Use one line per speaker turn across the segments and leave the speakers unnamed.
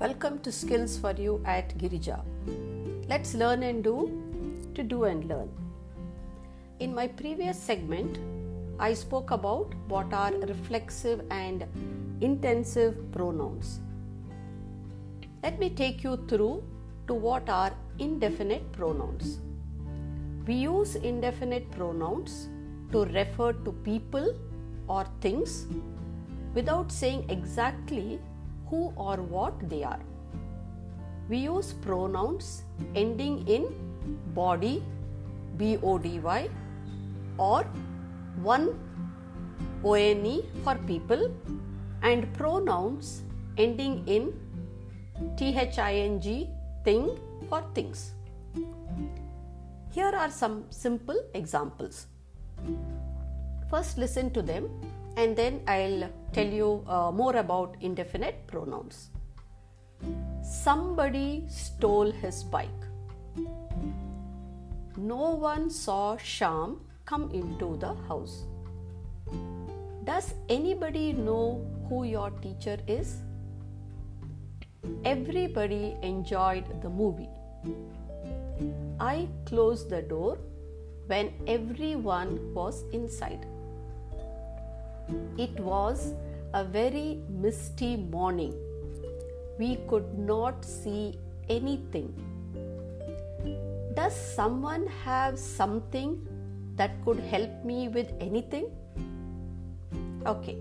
Welcome to Skills for You at Girija. Let's learn and do to do and learn. In my previous segment, I spoke about what are reflexive and intensive pronouns. Let me take you through to what are indefinite pronouns. We use indefinite pronouns to refer to people or things without saying exactly who or what they are. We use pronouns ending in body, B O D Y, or one ONE for people, and pronouns ending in THING, thing for things. Here are some simple examples. First, listen to them and then I'll tell you uh, more about indefinite pronouns. Somebody stole his bike. No one saw Sham come into the house. Does anybody know who your teacher is? Everybody enjoyed the movie. I closed the door when everyone was inside. It was a very misty morning. We could not see anything. Does someone have something that could help me with anything? Okay,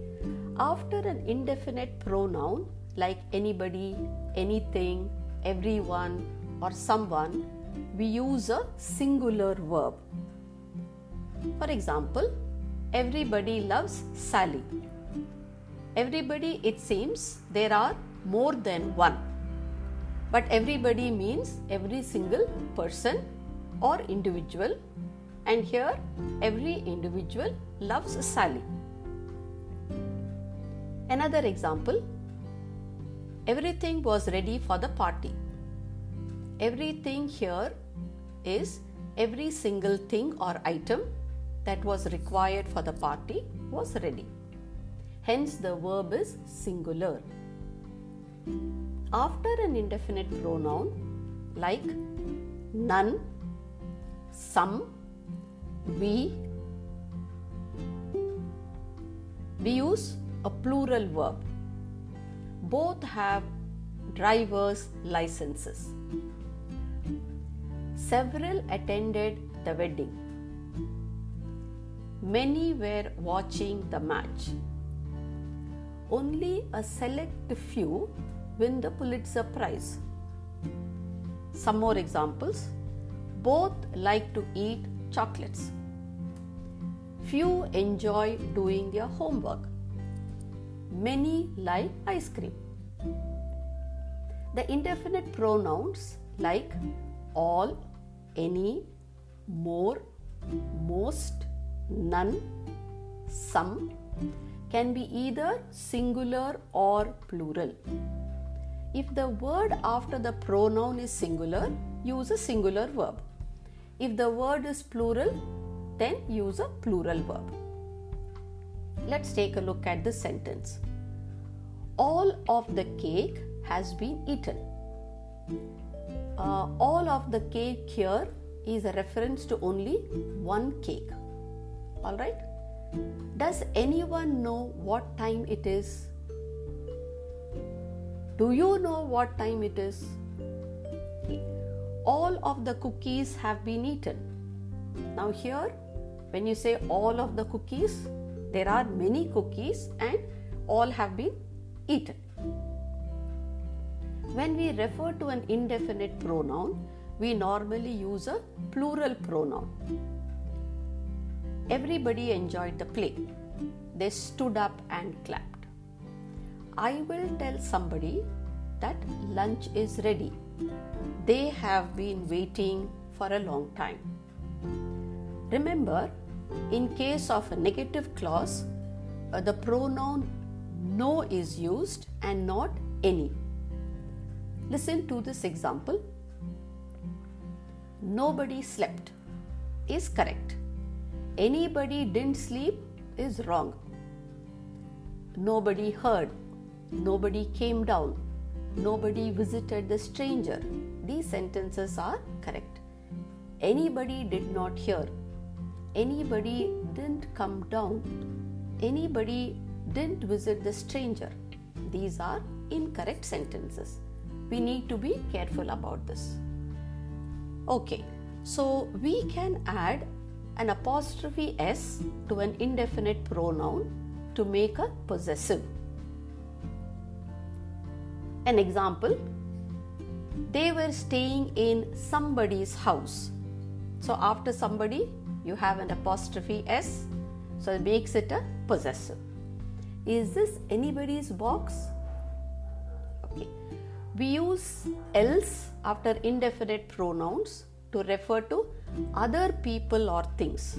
after an indefinite pronoun like anybody, anything, everyone, or someone, we use a singular verb. For example, everybody loves Sally. Everybody, it seems, there are more than one. But everybody means every single person or individual, and here every individual loves Sally. Another example everything was ready for the party. Everything here is every single thing or item that was required for the party was ready. Hence, the verb is singular. After an indefinite pronoun like none, some, we, we use a plural verb. Both have driver's licenses. Several attended the wedding. Many were watching the match. Only a select few win the Pulitzer Prize. Some more examples. Both like to eat chocolates. Few enjoy doing their homework. Many like ice cream. The indefinite pronouns like all, any, more, most, none, some can be either singular or plural. If the word after the pronoun is singular, use a singular verb. If the word is plural, then use a plural verb. Let's take a look at this sentence. All of the cake has been eaten. Uh, all of the cake here is a reference to only one cake. All right. Does anyone know what time it is? Do you know what time it is? All of the cookies have been eaten. Now, here, when you say all of the cookies, there are many cookies and all have been eaten. When we refer to an indefinite pronoun, we normally use a plural pronoun. Everybody enjoyed the play. They stood up and clapped. I will tell somebody that lunch is ready. They have been waiting for a long time. Remember, in case of a negative clause, uh, the pronoun no is used and not any. Listen to this example. Nobody slept is correct. Anybody didn't sleep is wrong. Nobody heard. Nobody came down. nobody visited the stranger. These sentences are correct. Anybody did not hear. Anybody didn't come down. Anybody didn't visit the stranger. These are incorrect sentences. We need to be careful about this. Okay, so we can add an apostrophe s to an indefinite pronoun to make a possessive. An example they were staying in somebody's house. So after somebody, you have an apostrophe s, so it makes it a possessive. Is this anybody's box? Okay. We use else after indefinite pronouns to refer to other people or things.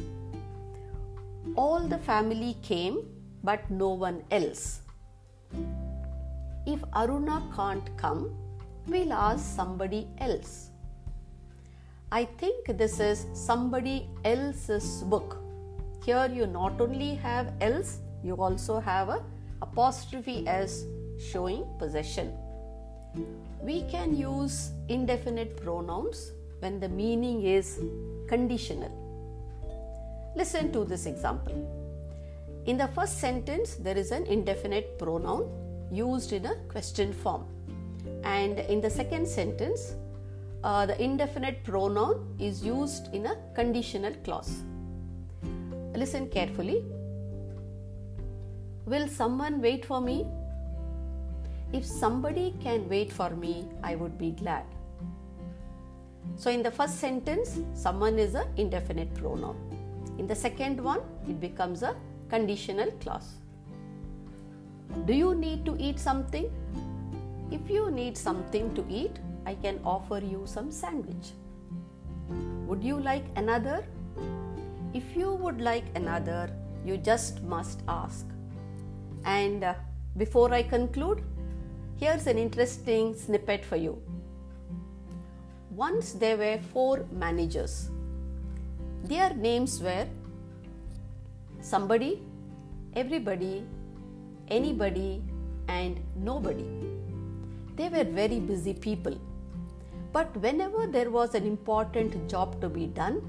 All the family came, but no one else. If Aruna can't come, we'll ask somebody else. I think this is somebody else's book. Here you not only have else, you also have a apostrophe s showing possession. We can use indefinite pronouns when the meaning is conditional. Listen to this example. In the first sentence, there is an indefinite pronoun used in a question form. And in the second sentence, uh, the indefinite pronoun is used in a conditional clause. Listen carefully. Will someone wait for me? If somebody can wait for me, I would be glad. So, in the first sentence, someone is an indefinite pronoun. In the second one, it becomes a conditional clause. Do you need to eat something? If you need something to eat, I can offer you some sandwich. Would you like another? If you would like another, you just must ask. And uh, before I conclude, here's an interesting snippet for you. Once there were four managers. Their names were somebody, everybody, anybody, and nobody. They were very busy people. But whenever there was an important job to be done,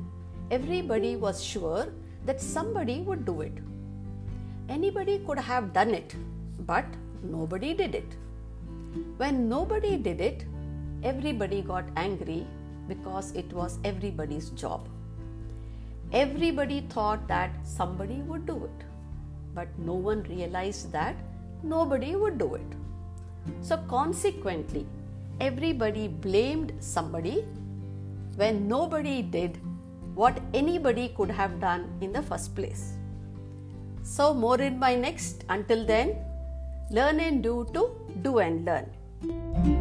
everybody was sure that somebody would do it. Anybody could have done it, but nobody did it. When nobody did it, everybody got angry because it was everybody's job. Everybody thought that somebody would do it, but no one realized that nobody would do it. So, consequently, everybody blamed somebody when nobody did what anybody could have done in the first place. So, more in my next. Until then, learn and do to do and learn.